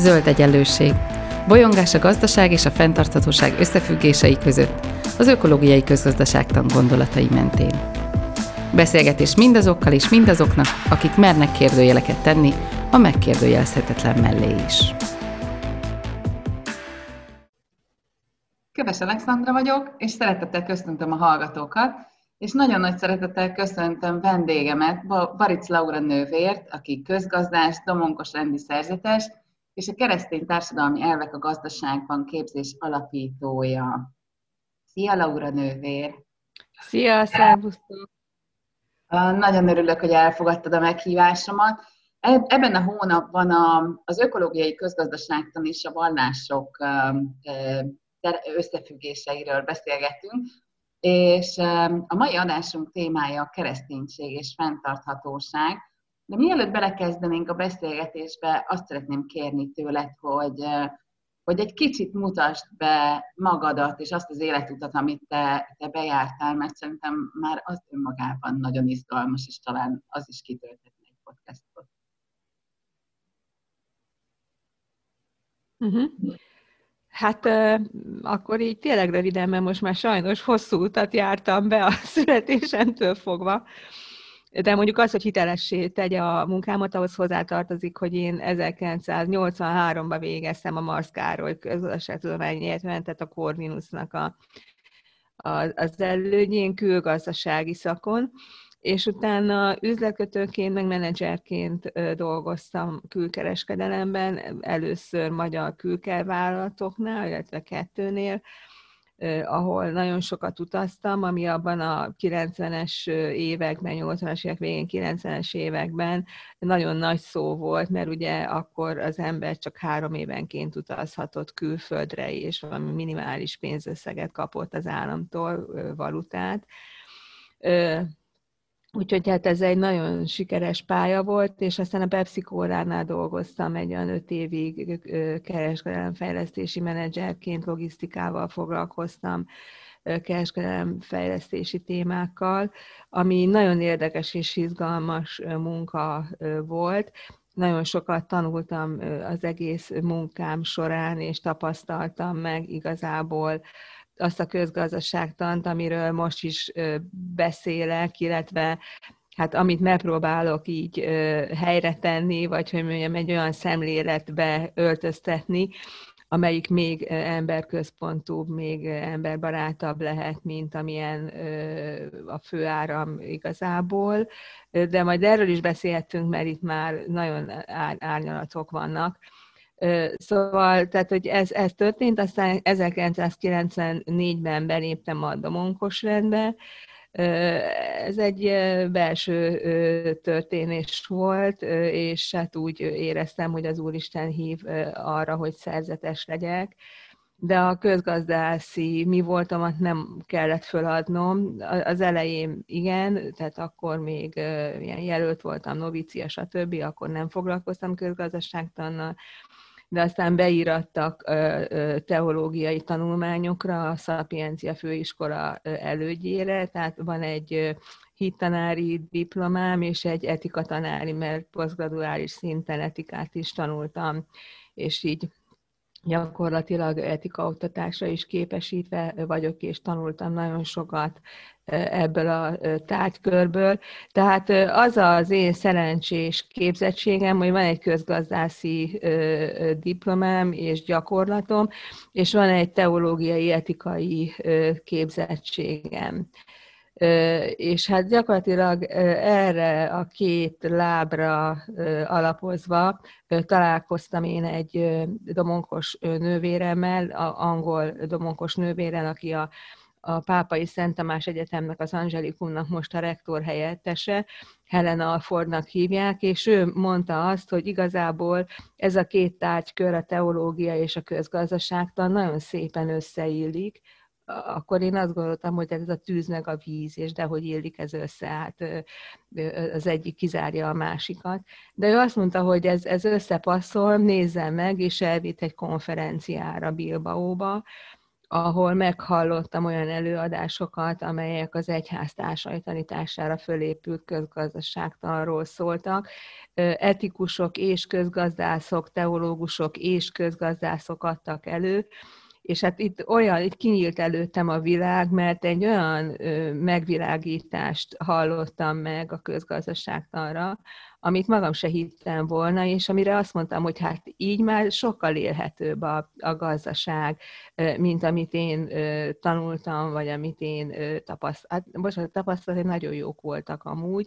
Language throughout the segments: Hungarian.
Zöld egyenlőség. Bolyongás a gazdaság és a fenntarthatóság összefüggései között, az ökológiai közgazdaságtan gondolatai mentén. Beszélgetés mindazokkal és mindazoknak, akik mernek kérdőjeleket tenni, a megkérdőjelezhetetlen mellé is. Köves Alexandra vagyok, és szeretettel köszöntöm a hallgatókat, és nagyon nagy szeretettel köszöntöm vendégemet, Baric Laura nővért, aki közgazdás, domonkos rendi szerzetes, és a keresztény társadalmi elvek a gazdaságban képzés alapítója. Szia, Laura nővér! Szia, szervusztok! Nagyon örülök, hogy elfogadtad a meghívásomat. Ebben a hónapban az ökológiai közgazdaságtan és a vallások összefüggéseiről beszélgetünk, és a mai adásunk témája a kereszténység és fenntarthatóság. De mielőtt belekezdenénk a beszélgetésbe, azt szeretném kérni tőled, hogy, hogy egy kicsit mutasd be magadat és azt az életutat, amit te, te bejártál, mert szerintem már az önmagában nagyon izgalmas, és talán az is kitölthetne egy podcastot. Uh-huh. Hát akkor így tényleg röviden, mert most már sajnos hosszú utat jártam be a születésemtől fogva. De mondjuk az, hogy hitelessé tegye a munkámat, ahhoz hozzátartozik, hogy én 1983-ban végeztem a Marsz Károly közgazdaságtudományi egyetemen, tehát a Corvinusnak a, a, az elődjén külgazdasági szakon, és utána üzletkötőként, meg menedzserként dolgoztam külkereskedelemben, először magyar külkervállalatoknál, illetve kettőnél, ahol nagyon sokat utaztam, ami abban a 90-es években, 80-as évek végén, 90-es években nagyon nagy szó volt, mert ugye akkor az ember csak három évenként utazhatott külföldre, és valami minimális pénzösszeget kapott az államtól, valutát Úgyhogy hát ez egy nagyon sikeres pálya volt, és aztán a Pepsi Kóránál dolgoztam egy olyan öt évig kereskedelemfejlesztési menedzserként, logisztikával foglalkoztam, kereskedelemfejlesztési témákkal, ami nagyon érdekes és izgalmas munka volt. Nagyon sokat tanultam az egész munkám során, és tapasztaltam meg igazából azt a közgazdaságtant, amiről most is beszélek, illetve hát amit megpróbálok így helyre tenni, vagy hogy mondjam, egy olyan szemléletbe öltöztetni, amelyik még emberközpontúbb, még emberbarátabb lehet, mint amilyen a főáram igazából. De majd erről is beszélhetünk, mert itt már nagyon árnyalatok vannak. Szóval, tehát, hogy ez, ez történt, aztán 1994-ben beléptem a Domonkos rendbe, ez egy belső történés volt, és hát úgy éreztem, hogy az Úristen hív arra, hogy szerzetes legyek, de a közgazdászi mi voltamat nem kellett föladnom. Az elején igen, tehát akkor még ilyen jelölt voltam, novicia, stb., akkor nem foglalkoztam közgazdaságtannal, de aztán beírattak teológiai tanulmányokra a Szapiencia főiskola elődjére, tehát van egy hittanári diplomám és egy etikatanári, mert posztgraduális szinten etikát is tanultam, és így gyakorlatilag etikaoktatásra is képesítve vagyok, és tanultam nagyon sokat ebből a tárgykörből. Tehát az az én szerencsés képzettségem, hogy van egy közgazdászi diplomám és gyakorlatom, és van egy teológiai, etikai képzettségem. És hát gyakorlatilag erre a két lábra alapozva találkoztam én egy domonkos nővéremmel, angol domonkos nővéren, aki a a Pápai Szent Tamás Egyetemnek, az Angelikumnak most a rektor helyettese, Helena Alfordnak hívják, és ő mondta azt, hogy igazából ez a két tárgykör, a teológia és a közgazdaságtan nagyon szépen összeillik, akkor én azt gondoltam, hogy ez a tűz meg a víz, és de hogy illik ez össze, hát az egyik kizárja a másikat. De ő azt mondta, hogy ez, ez összepasszol, nézzem meg, és elvitt egy konferenciára Bilbaóba, ahol meghallottam olyan előadásokat, amelyek az egyház társai tanítására fölépült közgazdaságtanról szóltak. Etikusok és közgazdászok, teológusok és közgazdászok adtak elő, és hát itt olyan, itt kinyílt előttem a világ, mert egy olyan megvilágítást hallottam meg a közgazdaságtanra, amit magam se hittem volna, és amire azt mondtam, hogy hát így már sokkal élhetőbb a, a gazdaság, mint amit én tanultam, vagy amit én tapasztaltam. Hát, a tapasztalatok nagyon jók voltak amúgy,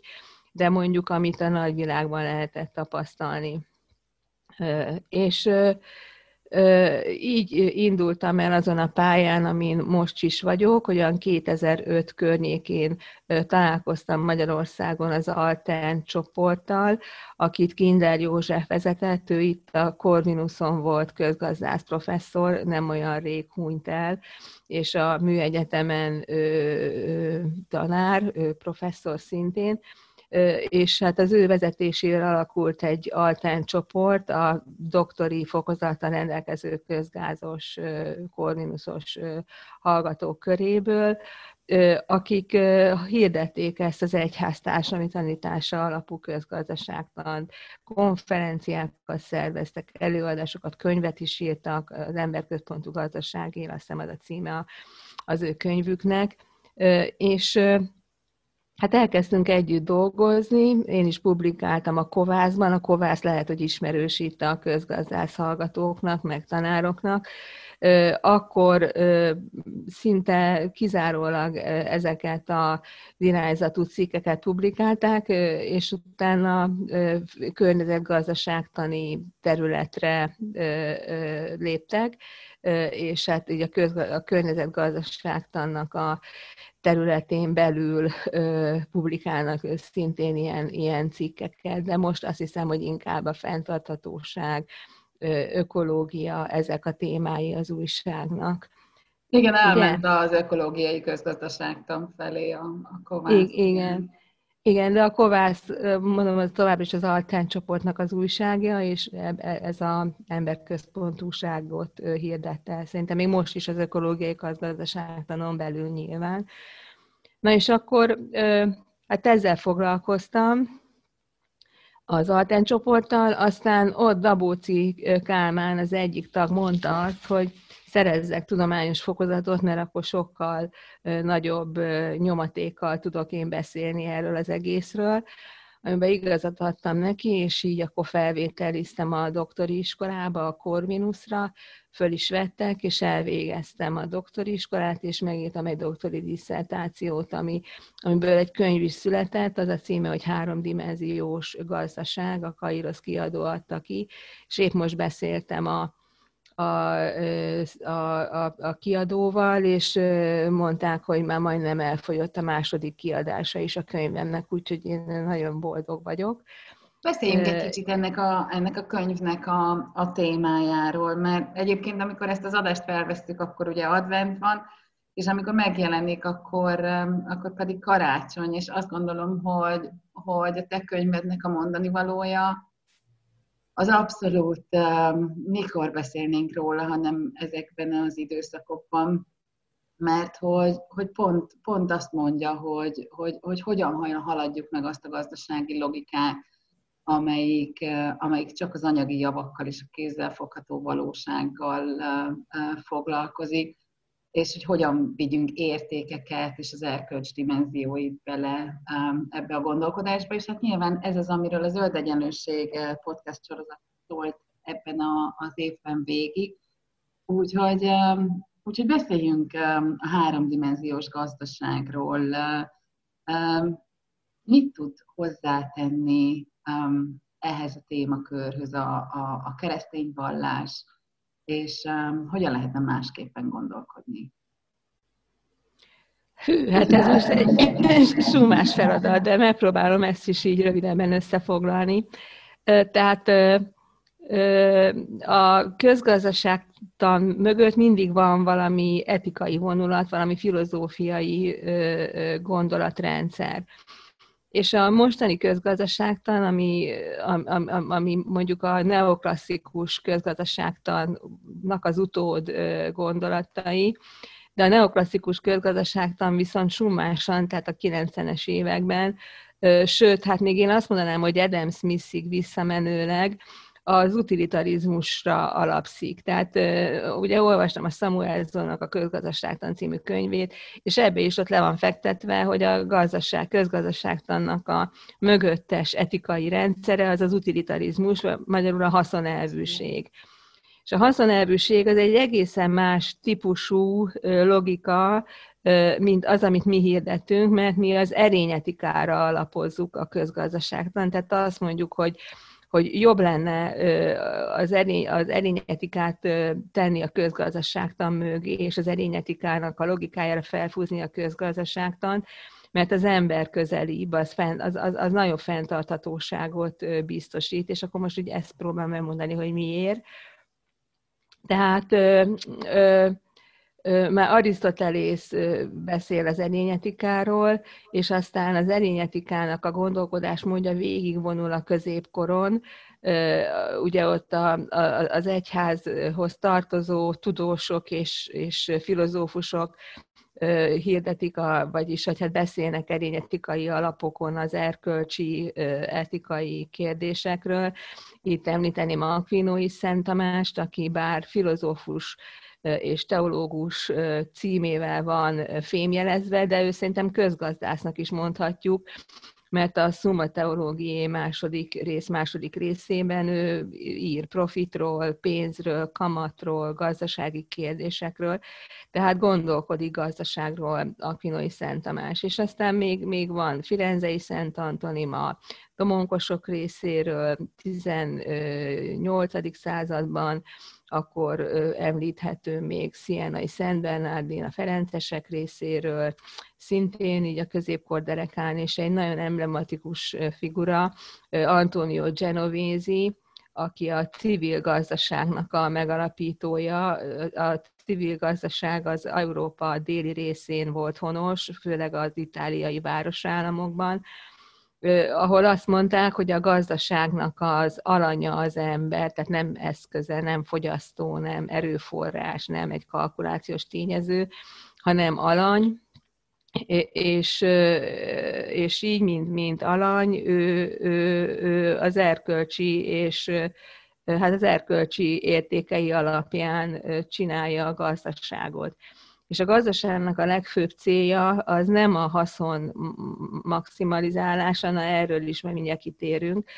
de mondjuk, amit a nagyvilágban lehetett tapasztalni. És így indultam el azon a pályán, amin most is vagyok, olyan 2005 környékén találkoztam Magyarországon az Altern csoporttal, akit Kinder József vezetett, ő itt a Corvinuson volt közgazdász professzor, nem olyan rég hunyt el, és a műegyetemen tanár, professzor szintén, és hát az ő vezetésével alakult egy altern csoport, a doktori fokozattal rendelkező közgázos, korvinuszos hallgatók köréből, akik hirdették ezt az egyház társadalmi tanítása alapú közgazdaságtan, konferenciákat szerveztek, előadásokat, könyvet is írtak, az emberközpontú gazdaságért, azt hiszem az a címe az ő könyvüknek, és Hát elkezdtünk együtt dolgozni, én is publikáltam a Kovászban, a Kovász lehet, hogy ismerős itt a közgazdász hallgatóknak, meg tanároknak, akkor szinte kizárólag ezeket a irányzatú cikkeket publikálták, és utána környezetgazdaságtani területre léptek, és hát így a, köz, a környezetgazdaságtannak a területén belül ö, publikálnak szintén ilyen, ilyen cikkeket, de most azt hiszem, hogy inkább a fenntarthatóság, ö, ökológia, ezek a témái az újságnak. Igen, elment Ugye? az ökológiai közgazdaságtan felé a, a Kovács. Igen. igen. Igen, de a Kovász, mondom, az továbbra is az Altán csoportnak az újságja, és e, e, ez az emberközpontúságot hirdette. Szerintem még most is az ökológiai gazdaságtanon belül nyilván. Na és akkor hát ezzel foglalkoztam, az Altán csoporttal, aztán ott Dabóci Kálmán, az egyik tag mondta azt, hogy szerezzek tudományos fokozatot, mert akkor sokkal nagyobb nyomatékkal tudok én beszélni erről az egészről, amiben igazat adtam neki, és így akkor felvételiztem a doktori iskolába, a Corvinusra, föl is vettek, és elvégeztem a doktori iskolát, és megírtam egy doktori disszertációt, ami, amiből egy könyv is született, az a címe, hogy háromdimenziós gazdaság, a Kairos kiadó adta ki, és épp most beszéltem a a, a, a, a kiadóval, és mondták, hogy már majdnem elfogyott a második kiadása is a könyvemnek, úgyhogy én nagyon boldog vagyok. Beszéljünk egy kicsit ennek a, ennek a könyvnek a, a témájáról, mert egyébként amikor ezt az adást felvesztük, akkor ugye advent van, és amikor megjelenik, akkor, akkor pedig karácsony, és azt gondolom, hogy, hogy a te könyvednek a mondani valója az abszolút mikor beszélnénk róla, hanem ezekben az időszakokban, mert hogy, hogy pont, pont azt mondja, hogy, hogy, hogy hogyan haladjuk meg azt a gazdasági logikát, amelyik, amelyik csak az anyagi javakkal és a kézzelfogható valósággal foglalkozik, és hogy hogyan vigyünk értékeket és az erkölcs dimenzióit bele ebbe a gondolkodásba, és hát nyilván ez az, amiről a Zöld Egyenlőség uh, podcast sorozat szólt ebben a, az évben végig. Úgyhogy, úgyhogy beszéljünk a háromdimenziós gazdaságról. Mit tud hozzátenni ehhez a témakörhöz a, a, a keresztény vallás, és um, hogyan lehetne másképpen gondolkodni? Hű, hát ez most egy sumás feladat, de megpróbálom ezt is így rövidebben összefoglalni. Tehát a közgazdaságtan mögött mindig van valami etikai vonulat, valami filozófiai gondolatrendszer. És a mostani közgazdaságtan, ami, ami, ami mondjuk a neoklasszikus közgazdaságtannak az utód gondolatai, de a neoklasszikus közgazdaságtan viszont summásan, tehát a 90-es években, sőt, hát még én azt mondanám, hogy Adam Smithig visszamenőleg, az utilitarizmusra alapszik. Tehát ugye olvastam a Samuelsonnak a Közgazdaságtan című könyvét, és ebbe is ott le van fektetve, hogy a gazdaság, közgazdaságtannak a mögöttes etikai rendszere az az utilitarizmus, magyarul a haszonelvűség. És a haszonelvűség az egy egészen más típusú logika, mint az, amit mi hirdetünk, mert mi az erényetikára alapozzuk a közgazdaságtan. Tehát azt mondjuk, hogy hogy jobb lenne az, erény, az erényetikát tenni a közgazdaságtan mögé, és az erényetikának a logikájára felfúzni a közgazdaságtan, mert az ember közelibb, az, fent, az, az, az nagyobb fenntarthatóságot biztosít, és akkor most ugye ezt próbálom megmondani, hogy miért. Tehát ö, ö, már Arisztotelész beszél az erényetikáról, és aztán az erényetikának a gondolkodásmódja végigvonul a középkoron, ugye ott a, a, az egyházhoz tartozó tudósok és, és filozófusok hirdetik, a, vagyis hogy hát beszélnek erényetikai alapokon az erkölcsi etikai kérdésekről. Itt említeném Aquinoi Szent Tamást, aki bár filozófus és teológus címével van fémjelezve, de ő szerintem közgazdásznak is mondhatjuk, mert a Summa Teológié második rész második részében ő ír profitról, pénzről, kamatról, gazdasági kérdésekről, tehát gondolkodik gazdaságról Aquinoi Szent Tamás. És aztán még, még van Firenzei Szent Antonim domonkosok részéről, 18. században, akkor említhető még Sienai Szent Bernardin a Ferencesek részéről, szintén így a középkor derekán, és egy nagyon emblematikus figura, Antonio Genovese, aki a civil gazdaságnak a megalapítója. A civil gazdaság az Európa déli részén volt honos, főleg az itáliai városállamokban, ahol azt mondták, hogy a gazdaságnak az alanya az ember, tehát nem eszköze, nem fogyasztó, nem erőforrás, nem egy kalkulációs tényező, hanem alany, és, és így, mint, mint alany, ő, ő, ő az erkölcsi és hát az erkölcsi értékei alapján csinálja a gazdaságot. És a gazdaságnak a legfőbb célja az nem a haszon maximalizálása, na erről is majd mindjárt kitérünk,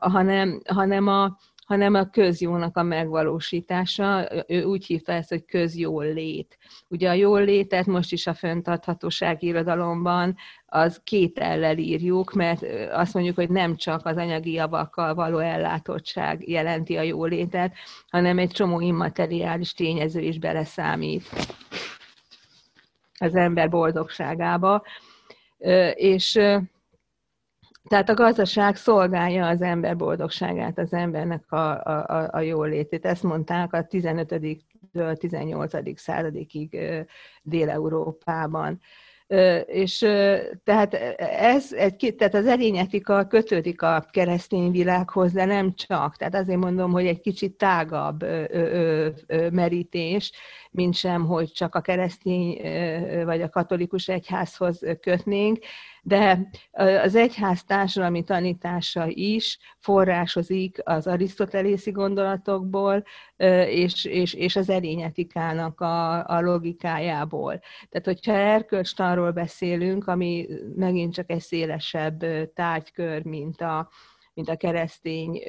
hanem, hanem a, hanem a közjónak a megvalósítása. Ő úgy hívta ezt, hogy közjól lét. Ugye a jól létet most is a föntarthatóság irodalomban az két ellel írjuk, mert azt mondjuk, hogy nem csak az anyagi javakkal való ellátottság jelenti a jólétet, hanem egy csomó immateriális tényező is beleszámít az ember boldogságába. És tehát a gazdaság szolgálja az ember boldogságát, az embernek a, a, a jólétét. Ezt mondták a 15 18. századig Dél-Európában. És tehát ez egy, tehát az erényetika kötődik a keresztény világhoz, de nem csak. Tehát azért mondom, hogy egy kicsit tágabb merítés, mint sem, hogy csak a keresztény vagy a katolikus egyházhoz kötnénk, de az egyház társadalmi tanítása is forrásozik az arisztotelészi gondolatokból, és, és, és az erényetikának a, a logikájából. Tehát, hogyha erkölcstanról beszélünk, ami megint csak egy szélesebb tárgykör, mint a, mint a keresztény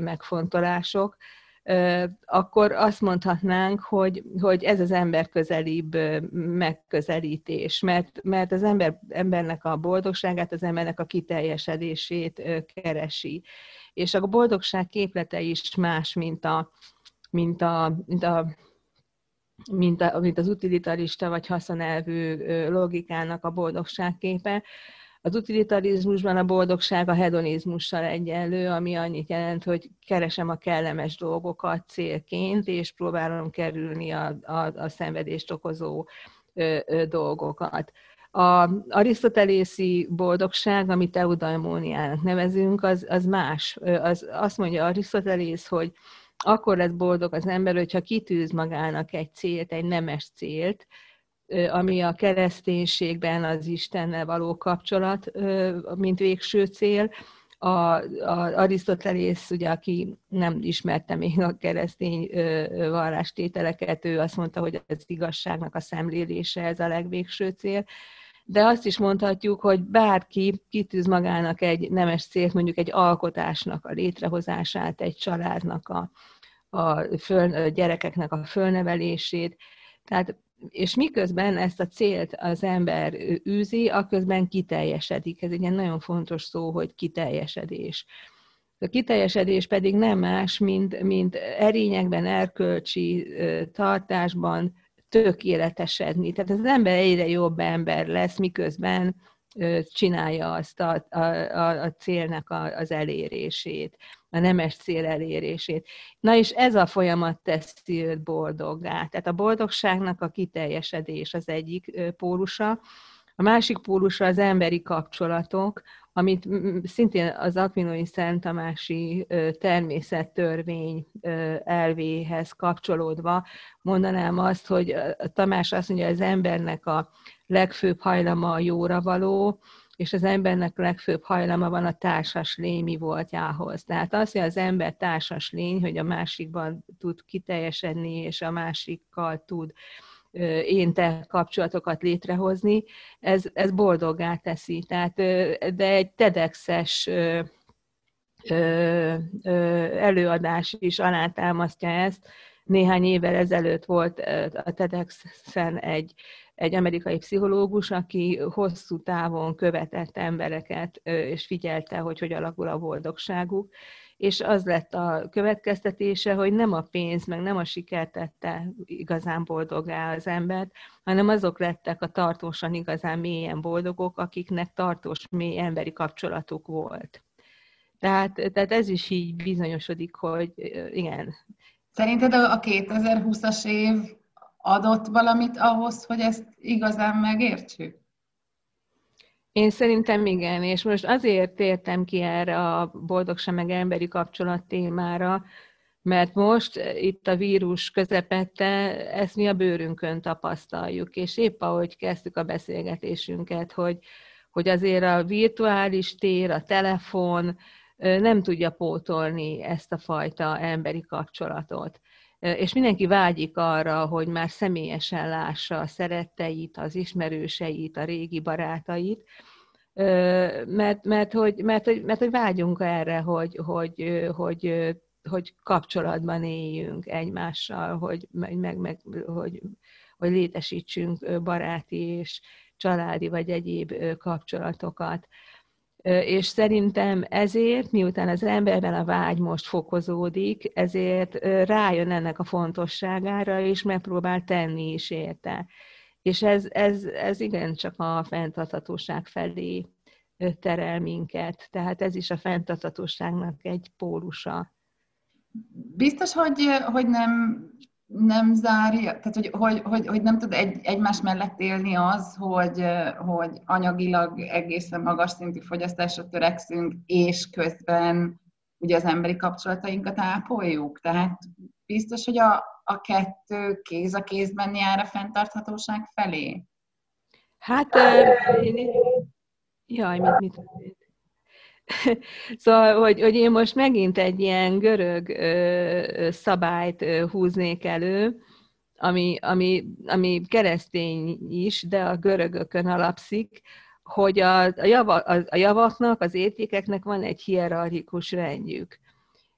megfontolások, akkor azt mondhatnánk, hogy, hogy ez az ember közelibb megközelítés, mert, mert az ember, embernek a boldogságát, az embernek a kiteljesedését keresi. És a boldogság képlete is más, mint a, mint a, mint a mint, a, mint az utilitarista vagy haszonelvű logikának a boldogságképe, az utilitarizmusban a boldogság a hedonizmussal egyenlő, ami annyit jelent, hogy keresem a kellemes dolgokat célként, és próbálom kerülni a, a, a szenvedést okozó ö, ö, dolgokat. A arisztotelészi boldogság, amit eudaimóniának nevezünk, az, az más. Az, azt mondja Arisztotelész, hogy akkor lesz boldog az ember, hogyha kitűz magának egy célt, egy nemes célt, ami a kereszténységben az Istennel való kapcsolat, mint végső cél. A, a Arisztotelész, ugye, aki nem ismerte még a keresztény vallástételeket, ő azt mondta, hogy az igazságnak a szemlélése ez a legvégső cél de azt is mondhatjuk, hogy bárki kitűz magának egy nemes célt, mondjuk egy alkotásnak a létrehozását, egy családnak a, a, föl, a gyerekeknek a fölnevelését, tehát és miközben ezt a célt az ember űzi, aközben kiteljesedik. Ez egy ilyen nagyon fontos szó, hogy kiteljesedés. A kiteljesedés pedig nem más, mint, mint erényekben, erkölcsi tartásban tökéletesedni. Tehát az ember egyre jobb ember lesz, miközben csinálja azt a, a, a, a célnak a, az elérését, a nemes cél elérését. Na és ez a folyamat teszi őt boldoggá. Tehát a boldogságnak a kiteljesedés az egyik pólusa, a másik pólusa az emberi kapcsolatok, amit szintén az Aquinoi Szent Tamási természettörvény elvéhez kapcsolódva mondanám azt, hogy Tamás azt mondja, hogy az embernek a legfőbb hajlama a jóra való, és az embernek legfőbb hajlama van a társas lémi voltjához. Tehát az, hogy az ember társas lény, hogy a másikban tud kiteljesedni, és a másikkal tud én-te kapcsolatokat létrehozni, ez, ez boldoggá teszi. Tehát, de egy TEDx-es előadás is alátámasztja ezt. Néhány évvel ezelőtt volt a TEDx-en egy, egy amerikai pszichológus, aki hosszú távon követett embereket, és figyelte, hogy hogy alakul a boldogságuk, és az lett a következtetése, hogy nem a pénz, meg nem a siker tette igazán boldogá az embert, hanem azok lettek a tartósan igazán mélyen boldogok, akiknek tartós mély emberi kapcsolatuk volt. Tehát, tehát ez is így bizonyosodik, hogy igen. Szerinted a 2020-as év adott valamit ahhoz, hogy ezt igazán megértsük? Én szerintem igen, és most azért tértem ki erre a boldogság meg emberi kapcsolat témára, mert most eh, itt a vírus közepette ezt mi a bőrünkön tapasztaljuk, és épp ahogy kezdtük a beszélgetésünket, hogy, hogy azért a virtuális tér, a telefon nem tudja pótolni ezt a fajta emberi kapcsolatot. És mindenki vágyik arra, hogy már személyesen lássa a szeretteit, az ismerőseit, a régi barátait, mert, mert, hogy, mert, hogy, mert hogy vágyunk erre, hogy, hogy, hogy, hogy kapcsolatban éljünk egymással, hogy, meg, meg, hogy, hogy létesítsünk baráti és családi vagy egyéb kapcsolatokat. És szerintem ezért, miután az emberben a vágy most fokozódik, ezért rájön ennek a fontosságára, és megpróbál tenni is érte. És ez, ez, ez csak a fenntarthatóság felé terel minket. Tehát ez is a fenntarthatóságnak egy pólusa. Biztos, hogy, hogy nem, nem zárja, tehát hogy, hogy, hogy, hogy nem tud egy, egymás mellett élni az, hogy, hogy anyagilag egészen magas szintű fogyasztásra törekszünk, és közben ugye az emberi kapcsolatainkat ápoljuk. Tehát biztos, hogy a, a kettő kéz a kézben jár a fenntarthatóság felé? Hát én... Jaj, mit, mit Szóval, hogy, hogy én most megint egy ilyen görög ö, szabályt ö, húznék elő, ami, ami, ami keresztény is, de a görögökön alapszik, hogy a, a, java, a, a javaknak, az értékeknek van egy hierarchikus rendjük.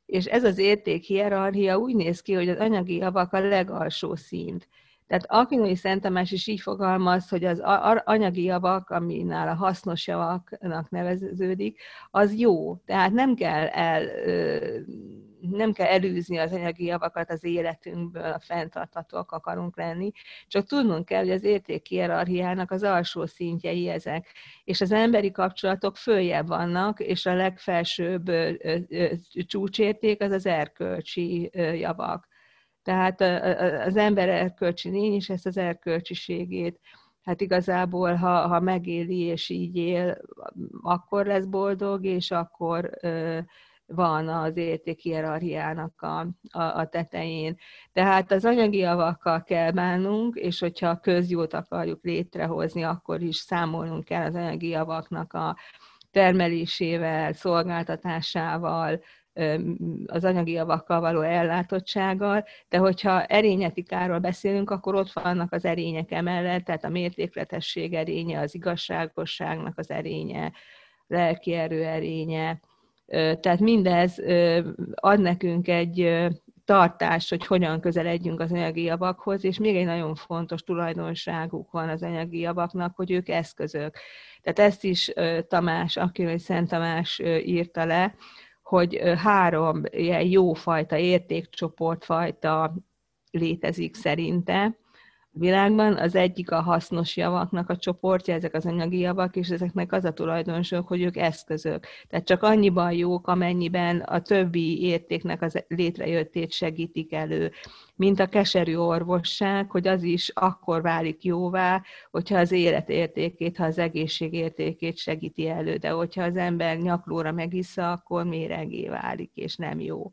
És ez az érték hierarchia úgy néz ki, hogy az anyagi javak a legalsó szint. Tehát Akinoi Szent Tamás is így fogalmaz, hogy az anyagi javak, aminál a hasznos javaknak neveződik, az jó. Tehát nem kell el nem kell elűzni az anyagi javakat az életünkből, a fenntarthatóak akarunk lenni, csak tudnunk kell, hogy az értékhierarchiának az alsó szintjei ezek, és az emberi kapcsolatok följebb vannak, és a legfelsőbb csúcsérték az az erkölcsi javak. Tehát az ember erkölcsi lény is ezt az erkölcsiségét hát igazából, ha, ha megéli és így él, akkor lesz boldog, és akkor van az értékhierarchiának a, a, a tetején. Tehát az anyagi javakkal kell bánnunk, és hogyha a közjót akarjuk létrehozni, akkor is számolnunk kell az anyagi javaknak a termelésével, szolgáltatásával, az anyagi javakkal való ellátottsággal, de hogyha erényetikáról beszélünk, akkor ott vannak az erények emellett, tehát a mértékletesség erénye, az igazságosságnak az erénye, lelki erő erénye, tehát mindez ad nekünk egy tartás, hogy hogyan közeledjünk az anyagi javakhoz, és még egy nagyon fontos tulajdonságuk van az anyagi javaknak, hogy ők eszközök. Tehát ezt is Tamás, Akilai Szent Tamás írta le, hogy három ilyen jófajta értékcsoportfajta létezik szerinte, világban. Az egyik a hasznos javaknak a csoportja, ezek az anyagi javak, és ezeknek az a tulajdonság, hogy ők eszközök. Tehát csak annyiban jók, amennyiben a többi értéknek az létrejöttét segítik elő. Mint a keserű orvosság, hogy az is akkor válik jóvá, hogyha az életértékét, ha az egészségértékét segíti elő, de hogyha az ember nyaklóra megissza, akkor méregé válik, és nem jó.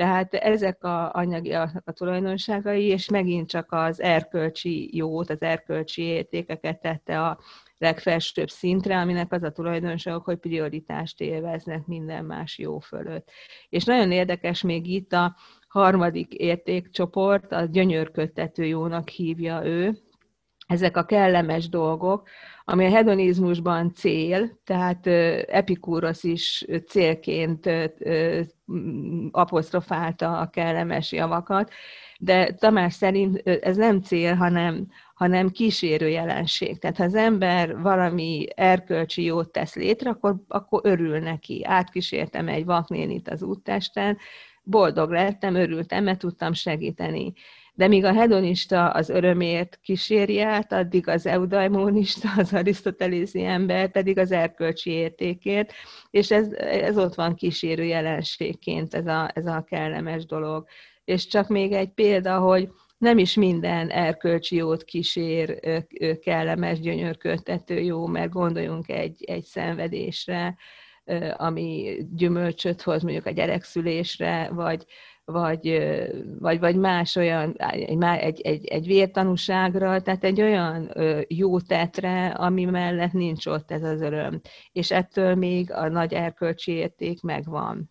Tehát ezek a anyagi a, a tulajdonságai, és megint csak az erkölcsi jót, az erkölcsi értékeket tette a legfelsőbb szintre, aminek az a tulajdonságok, hogy prioritást élveznek minden más jó fölött. És nagyon érdekes még itt a harmadik értékcsoport, a gyönyörködtető jónak hívja ő, ezek a kellemes dolgok, ami a hedonizmusban cél, tehát Epikúrosz is célként apostrofálta a kellemes javakat, de Tamás szerint ez nem cél, hanem, hanem kísérő jelenség. Tehát ha az ember valami erkölcsi jót tesz létre, akkor, akkor örül neki. Átkísértem egy vaknénit az úttesten, boldog lettem, örültem, mert tudtam segíteni. De míg a hedonista az örömért kíséri át, addig az eudaimonista, az arisztotelézi ember pedig az erkölcsi értékért, és ez, ez ott van kísérő jelenségként, ez a, ez a kellemes dolog. És csak még egy példa, hogy nem is minden erkölcsi jót kísér kellemes, gyönyörködtető jó, mert gondoljunk egy, egy szenvedésre, ami gyümölcsöt hoz mondjuk a gyerekszülésre, vagy, vagy, vagy, vagy más olyan, egy, egy, egy, egy vértanúságra, tehát egy olyan jó tetre, ami mellett nincs ott ez az öröm. És ettől még a nagy erkölcsi érték megvan.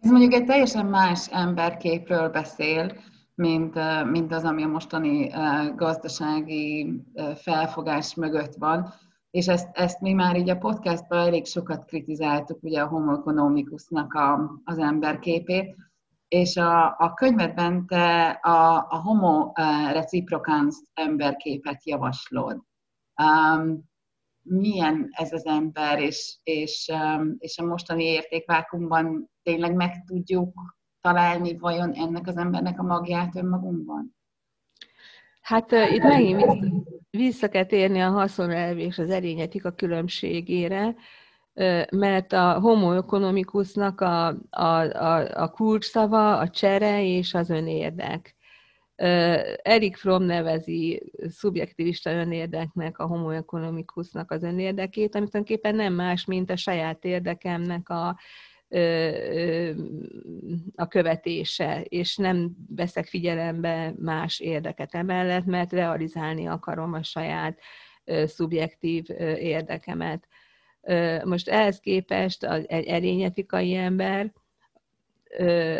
Ez mondjuk egy teljesen más emberképről beszél, mint, mint az, ami a mostani gazdasági felfogás mögött van. És ezt, ezt mi már így a podcastban elég sokat kritizáltuk, ugye a homo economicusnak a, az emberképét, és a, a könyvedben te a, a homo reciprocans emberképet javaslod. Um, milyen ez az ember, és, és, um, és a mostani értékvákumban tényleg meg tudjuk találni vajon ennek az embernek a magját önmagunkban? Hát uh, itt megint vissza, vissza kell térni a haszonelv és az erényetika különbségére mert a homo economicusnak a, a, a, a kulcsszava a csere és az önérdek. Erik Fromm nevezi szubjektivista önérdeknek, a homo economicusnak az önérdekét, amit tulajdonképpen nem más, mint a saját érdekemnek a, a követése, és nem veszek figyelembe más érdeket emellett, mert realizálni akarom a saját szubjektív érdekemet. Most ehhez képest egy erényetikai ember,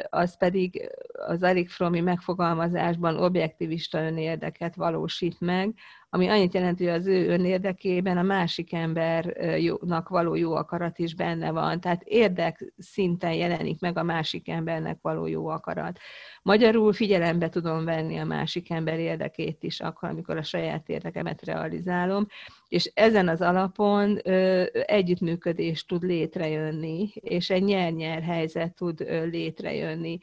az pedig az Erik Fromi megfogalmazásban objektivista önérdeket valósít meg, ami annyit jelenti, hogy az ő önérdekében a másik embernak való jó akarat is benne van. Tehát érdek szinten jelenik meg a másik embernek való jó akarat. Magyarul figyelembe tudom venni a másik ember érdekét is akkor, amikor a saját érdekemet realizálom, és ezen az alapon ö, együttműködés tud létrejönni, és egy nyer-nyer helyzet tud ö, létrejönni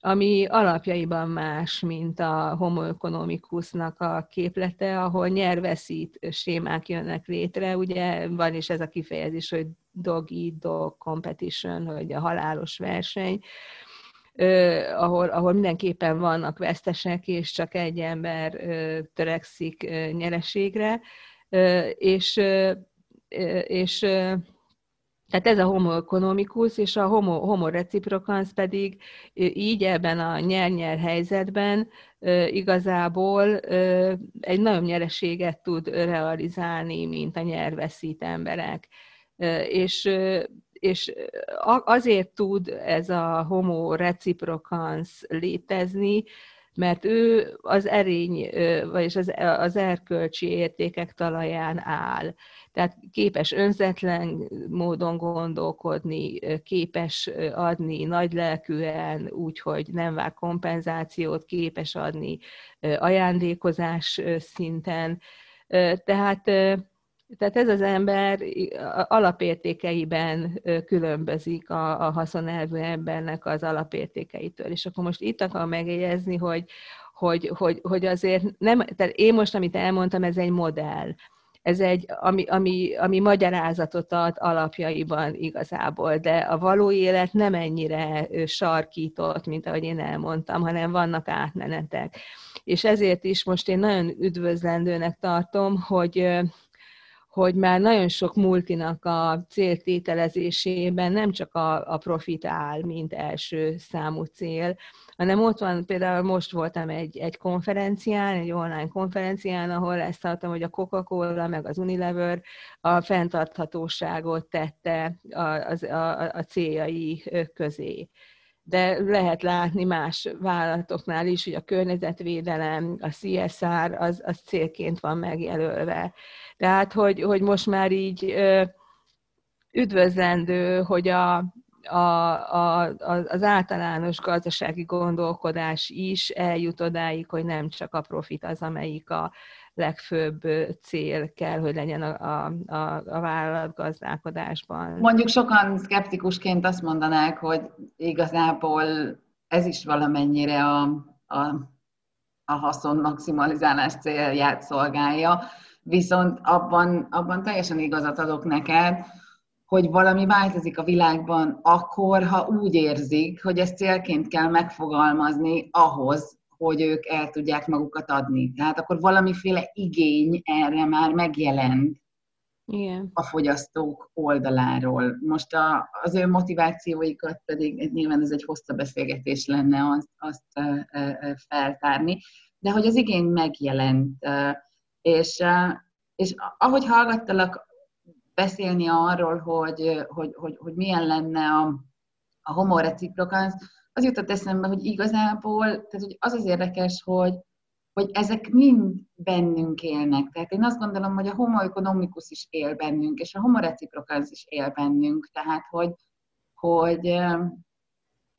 ami alapjaiban más, mint a homo economicusnak a képlete, ahol nyerveszít sémák jönnek létre. Ugye van is ez a kifejezés, hogy dog eat dog competition, hogy a halálos verseny. ahol, ahol mindenképpen vannak vesztesek, és csak egy ember törekszik nyereségre, és, és tehát ez a homo economicus, és a homo, homo reciprocans pedig így ebben a nyer-nyer helyzetben igazából egy nagyon nyereséget tud realizálni, mint a nyerveszít emberek. És és azért tud ez a homo reciprocans létezni, mert ő az erény, vagyis az, az erkölcsi értékek talaján áll. Tehát képes önzetlen módon gondolkodni, képes adni nagylelkűen, úgy, hogy nem vár kompenzációt, képes adni ajándékozás szinten. Tehát tehát ez az ember alapértékeiben különbözik a, a haszonelvű embernek az alapértékeitől. És akkor most itt akarom megjegyezni, hogy, hogy, hogy, hogy azért nem, tehát én most, amit elmondtam, ez egy modell. Ez egy, ami, ami, ami magyarázatot ad alapjaiban igazából, de a való élet nem ennyire sarkított, mint ahogy én elmondtam, hanem vannak átmenetek. És ezért is most én nagyon üdvözlendőnek tartom, hogy hogy már nagyon sok multinak a céltételezésében nem csak a, a profit áll, mint első számú cél, hanem ott van, például most voltam egy, egy konferencián, egy online konferencián, ahol ezt tartom, hogy a Coca-Cola meg az Unilever a fenntarthatóságot tette a, a, a, a céljai közé de lehet látni más vállalatoknál is, hogy a környezetvédelem, a CSR az, az célként van megjelölve. Tehát, hogy, hogy most már így üdvözlendő, hogy a, a, a, az általános gazdasági gondolkodás is eljut odáig, hogy nem csak a profit az, amelyik a legfőbb cél kell, hogy legyen a, a, a, a vállalatgazdálkodásban. Mondjuk sokan szkeptikusként azt mondanák, hogy igazából ez is valamennyire a, a, a haszon maximalizálás célját szolgálja, viszont abban, abban teljesen igazat adok neked, hogy valami változik a világban akkor, ha úgy érzik, hogy ezt célként kell megfogalmazni ahhoz, hogy ők el tudják magukat adni. Tehát akkor valamiféle igény erre már megjelent Igen. a fogyasztók oldaláról. Most a, az ő motivációikat pedig nyilván ez egy hosszabb beszélgetés lenne azt, azt feltárni, de hogy az igény megjelent, és, és ahogy hallgattalak beszélni arról, hogy, hogy, hogy, hogy milyen lenne a, a homo reciprocans, az jutott eszembe, hogy igazából, tehát hogy az az érdekes, hogy, hogy ezek mind bennünk élnek. Tehát én azt gondolom, hogy a homo economicus is él bennünk, és a homo reciprocans is él bennünk. Tehát, hogy, hogy,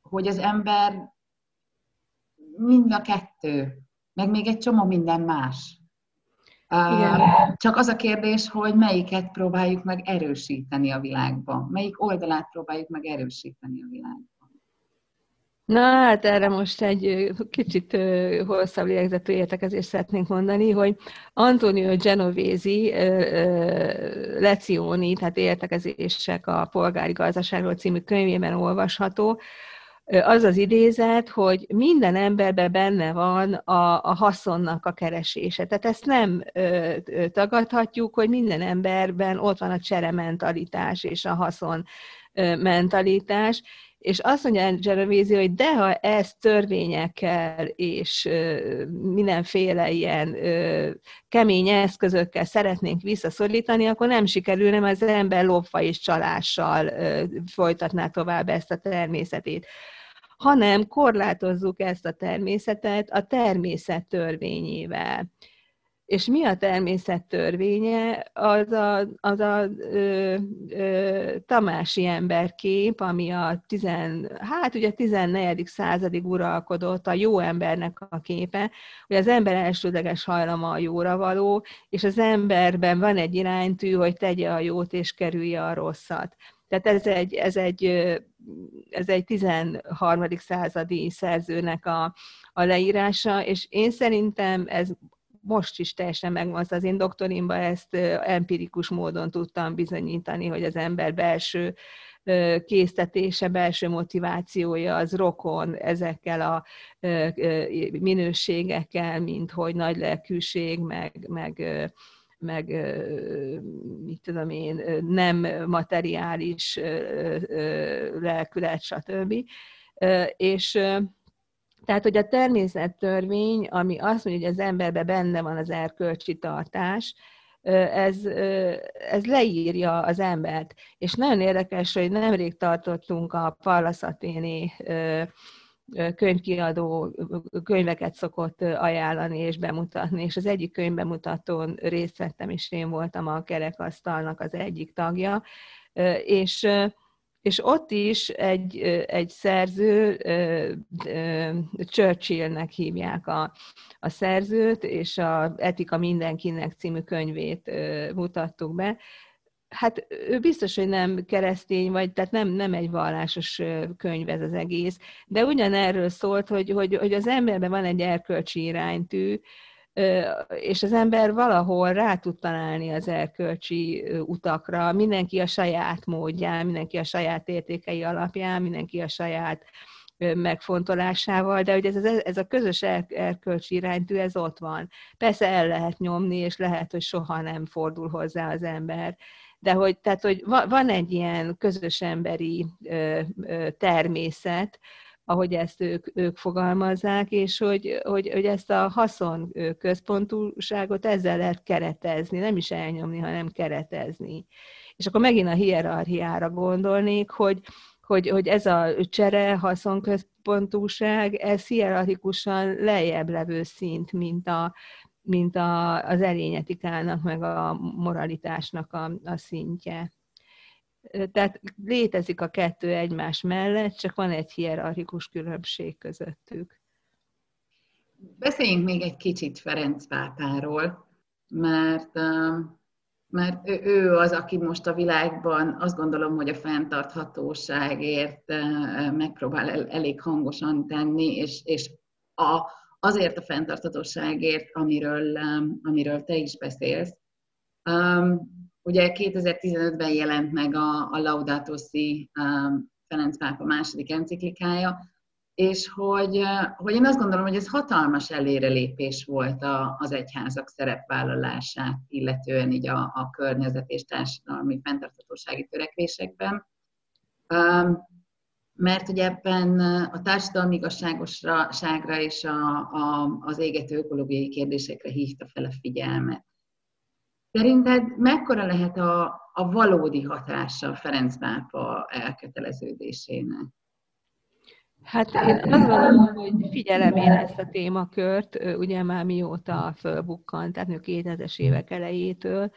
hogy az ember mind a kettő, meg még egy csomó minden más. Igen. Csak az a kérdés, hogy melyiket próbáljuk meg erősíteni a világban, melyik oldalát próbáljuk meg erősíteni a világban. Na, hát erre most egy kicsit hosszabb lélegzetű értekezést szeretnénk mondani, hogy Antonio Genovesi lecióni, tehát értekezések a polgári gazdaságról című könyvében olvasható, az az idézet, hogy minden emberben benne van a, a haszonnak a keresése. Tehát ezt nem ö, tagadhatjuk, hogy minden emberben ott van a cserementalitás és a haszon mentalitás, és azt mondja Genovese, hogy de ha ezt törvényekkel és mindenféle ilyen kemény eszközökkel szeretnénk visszaszorítani, akkor nem sikerül, nem az ember lopva és csalással folytatná tovább ezt a természetét hanem korlátozzuk ezt a természetet a természet törvényével. És mi a természet törvénye? Az a, az a ö, ö, tamási emberkép, ami a, tizen, hát ugye 14. századig uralkodott a jó embernek a képe, hogy az ember elsődleges hajlama a jóra való, és az emberben van egy iránytű, hogy tegye a jót és kerülje a rosszat. Tehát ez egy, ez egy, ez egy 13. századi szerzőnek a, a leírása, és én szerintem ez most is teljesen megvan, az én doktorimban ezt empirikus módon tudtam bizonyítani, hogy az ember belső késztetése, belső motivációja az rokon ezekkel a minőségekkel, mint hogy nagy lelkűség, meg, meg meg mit tudom én, nem materiális lelkület, stb. És tehát, hogy a természettörvény, ami azt mondja, hogy az emberben benne van az erkölcsi tartás, ez, ez leírja az embert. És nagyon érdekes, hogy nemrég tartottunk a Pallaszaténi könyvkiadó könyveket szokott ajánlani és bemutatni, és az egyik könyvbemutatón részt vettem, és én voltam a kerekasztalnak az egyik tagja, és és ott is egy, egy szerző, Churchillnek hívják a, a szerzőt, és a Etika mindenkinek című könyvét mutattuk be. Hát ő biztos, hogy nem keresztény, vagy tehát nem, nem egy vallásos könyv ez az egész, de ugyanerről szólt, hogy, hogy, hogy az emberben van egy erkölcsi iránytű, és az ember valahol rá tud találni az erkölcsi utakra, mindenki a saját módján, mindenki a saját értékei alapján, mindenki a saját megfontolásával, de hogy ez, ez a közös erkölcsi iránytű, ez ott van. Persze el lehet nyomni, és lehet, hogy soha nem fordul hozzá az ember. De hogy, tehát, hogy van egy ilyen közös emberi természet, ahogy ezt ők, ők fogalmazzák, és hogy, hogy, hogy ezt a haszon központúságot ezzel lehet keretezni, nem is elnyomni, hanem keretezni. És akkor megint a hierarchiára gondolnék, hogy, hogy, hogy ez a csere, haszonközpontúság, ez hierarchikusan lejjebb levő szint, mint, a, mint a, az erényetikának, meg a moralitásnak a, a szintje. Tehát létezik a kettő egymás mellett, csak van egy hierarchikus különbség közöttük. Beszéljünk még egy kicsit Ferenc pápáról, mert, mert ő az, aki most a világban azt gondolom, hogy a fenntarthatóságért megpróbál elég hangosan tenni, és, és a, azért a fenntarthatóságért, amiről, amiről te is beszélsz. Ugye 2015-ben jelent meg a, a Laudato Si um, Ferenc pápa második enciklikája, és hogy, uh, hogy én azt gondolom, hogy ez hatalmas elérelépés volt a, az egyházak szerepvállalását, illetően így a, a környezet és társadalmi fenntarthatósági törekvésekben. Um, mert ugye ebben a társadalmi igazságosságra és a, a, az égető ökológiai kérdésekre hívta fel a figyelmet. Szerinted mekkora lehet a, a valódi hatása Ferenc pápa elköteleződésének? Hát én azt gondolom, hogy figyelem én ezt a témakört, ugye már mióta fölbukkant, tehát 2000-es évek elejétől,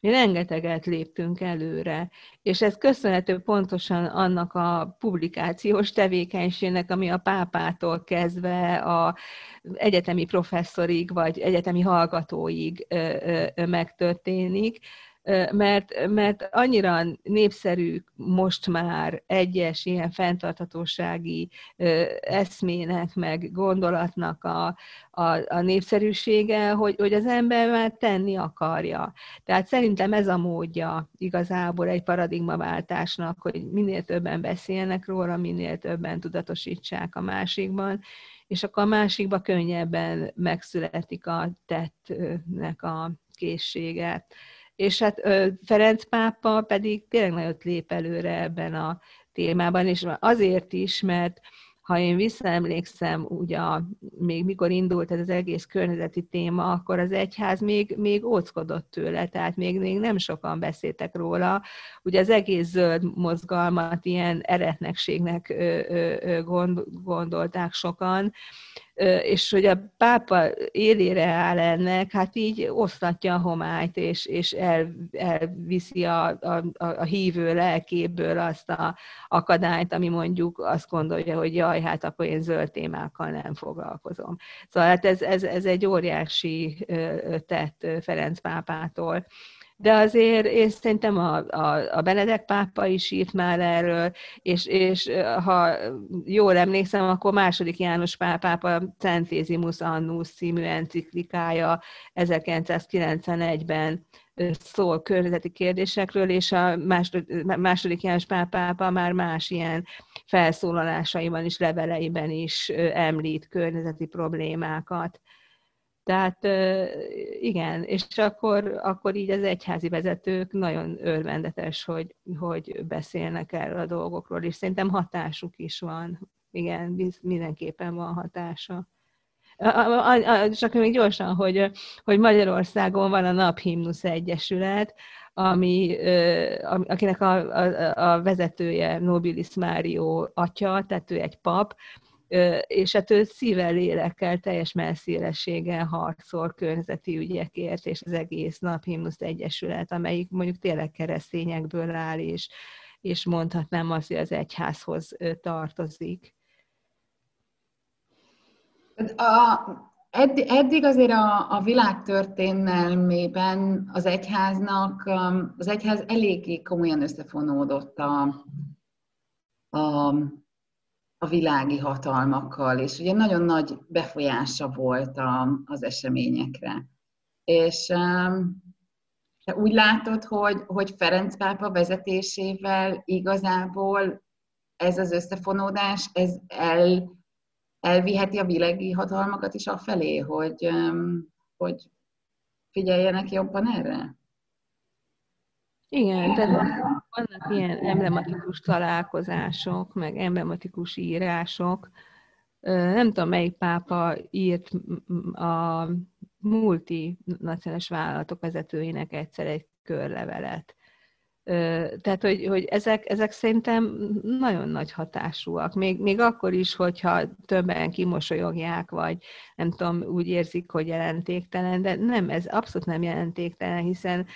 mi rengeteget léptünk előre, és ez köszönhető pontosan annak a publikációs tevékenységnek, ami a pápától kezdve a egyetemi professzorig, vagy egyetemi hallgatóig megtörténik, mert, mert annyira népszerű most már egyes ilyen fenntarthatósági eszmének, meg gondolatnak a, a, a népszerűsége, hogy, hogy az ember már tenni akarja. Tehát szerintem ez a módja igazából egy paradigmaváltásnak, hogy minél többen beszélnek róla, minél többen tudatosítsák a másikban, és akkor a másikba könnyebben megszületik a tettnek a készsége és hát Ferenc pápa pedig tényleg nagyot lép előre ebben a témában, és azért is, mert ha én visszaemlékszem, ugye még mikor indult ez az egész környezeti téma, akkor az egyház még, még óckodott tőle, tehát még, még nem sokan beszéltek róla. Ugye az egész zöld mozgalmat ilyen eretnekségnek gondolták sokan, és hogy a pápa élére áll ennek, hát így osztatja a homályt, és, és el, elviszi a, a, a hívő lelkéből azt a akadályt, ami mondjuk azt gondolja, hogy jaj, hát akkor én zöld témákkal nem foglalkozom. Szóval hát ez, ez, ez egy óriási tett Ferenc pápától de azért én szerintem a, a, a Benedek pápa is írt már erről, és, és ha jól emlékszem, akkor második János pápa Centésimus Annus című enciklikája 1991-ben szól környezeti kérdésekről, és a második János pápa már más ilyen felszólalásaiban is, leveleiben is említ környezeti problémákat. Tehát igen, és akkor, akkor így az egyházi vezetők nagyon örvendetes, hogy, hogy beszélnek erről a dolgokról, és szerintem hatásuk is van. Igen, mindenképpen van hatása. Csak még gyorsan, hogy, hogy Magyarországon van a Naphimnusz Egyesület, ami, akinek a, a, a vezetője Nobilis Mário atya, tehát ő egy pap, és hát ő szível, lélekkel, teljes messzélességgel harcol környezeti ügyekért, és az egész nap Himnusz Egyesület, amelyik mondjuk tényleg keresztényekből áll, és, és mondhatnám azt, hogy az egyházhoz tartozik. A, eddig, eddig azért a, a világ történelmében az egyháznak, az egyház eléggé komolyan összefonódott a, a a világi hatalmakkal, és ugye nagyon nagy befolyása volt a, az eseményekre. És te úgy látod, hogy, hogy Ferenc pápa vezetésével igazából ez az összefonódás, ez el, elviheti a világi hatalmakat is afelé, hogy, um, hogy figyeljenek jobban erre? Igen, tehát vannak ilyen emblematikus találkozások, meg emblematikus írások. Nem tudom, melyik pápa írt a multinacionális vállalatok vezetőinek egyszer egy körlevelet. Tehát, hogy, hogy ezek, ezek szerintem nagyon nagy hatásúak. Még, még akkor is, hogyha többen kimosolyogják, vagy nem tudom, úgy érzik, hogy jelentéktelen, de nem, ez abszolút nem jelentéktelen, hiszen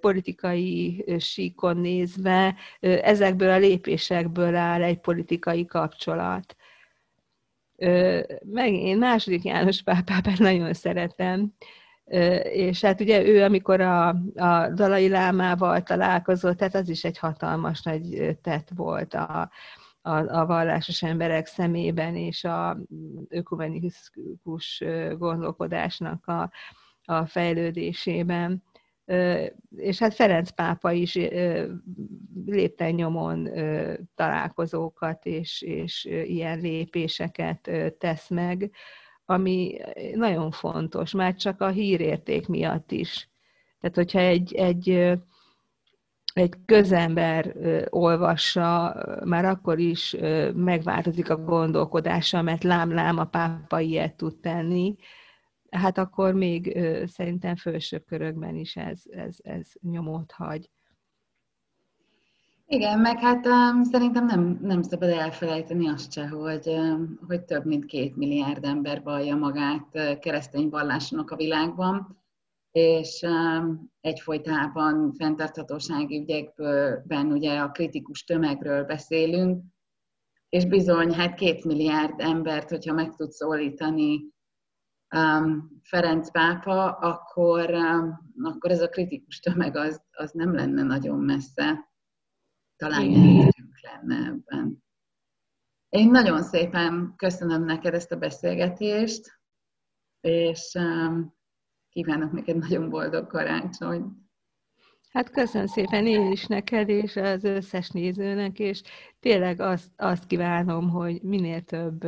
politikai síkon nézve ezekből a lépésekből áll egy politikai kapcsolat. Meg én második János pápát nagyon szeretem, és hát ugye ő, amikor a, a Dalai Lámával találkozott, tehát az is egy hatalmas nagy tett volt a, a, a vallásos emberek szemében, és a ökumenikus gondolkodásnak a, a fejlődésében. És hát Ferenc pápa is lépten nyomon találkozókat és, és ilyen lépéseket tesz meg, ami nagyon fontos, már csak a hírérték miatt is. Tehát, hogyha egy, egy, egy közember olvassa, már akkor is megváltozik a gondolkodása, mert lám-lám a pápa ilyet tud tenni, hát akkor még szerintem felsőbb körökben is ez, ez, ez nyomot hagy. Igen, meg hát um, szerintem nem, nem szabad elfelejteni azt se, hogy, um, hogy több mint két milliárd ember vallja magát uh, keresztény vallásnak a világban, és um, egyfolytában fenntarthatósági ügyekben ugye a kritikus tömegről beszélünk, és bizony, hát két milliárd embert, hogyha meg tud szólítani um, Ferenc pápa, akkor, um, akkor ez a kritikus tömeg az, az nem lenne nagyon messze talán nyertünk lenne ebben. Én nagyon szépen köszönöm neked ezt a beszélgetést, és um, kívánok neked nagyon boldog karácsony. Hát köszönöm szépen én is neked, és az összes nézőnek, és tényleg azt, azt kívánom, hogy minél több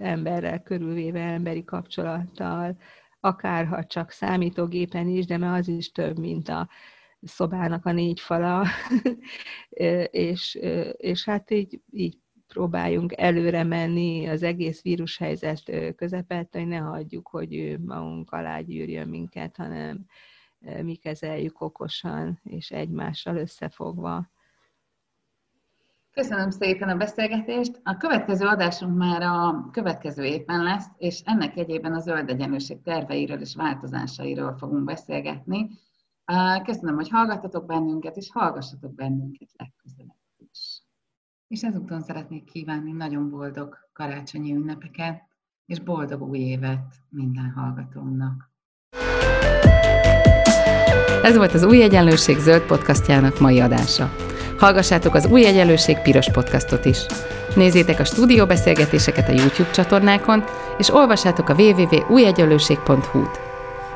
emberrel körülvéve emberi kapcsolattal, akár ha csak számítógépen is, de mert az is több, mint a szobának a négy fala, és, és hát így, így próbáljunk előre menni az egész vírushelyzet közepette, hogy ne hagyjuk, hogy ő magunk alá gyűrjön minket, hanem mi kezeljük okosan és egymással összefogva. Köszönöm szépen a beszélgetést. A következő adásunk már a következő évben lesz, és ennek egyében a zöld egyenlőség terveiről és változásairól fogunk beszélgetni. Köszönöm, hogy hallgattatok bennünket, és hallgassatok bennünket legközelebb is. És ezúton szeretnék kívánni nagyon boldog karácsonyi ünnepeket, és boldog új évet minden hallgatónak. Ez volt az Új Egyenlőség zöld podcastjának mai adása. Hallgassátok az Új Egyenlőség piros podcastot is. Nézzétek a stúdióbeszélgetéseket a YouTube csatornákon, és olvassátok a www.újegyenlőség.hu-t.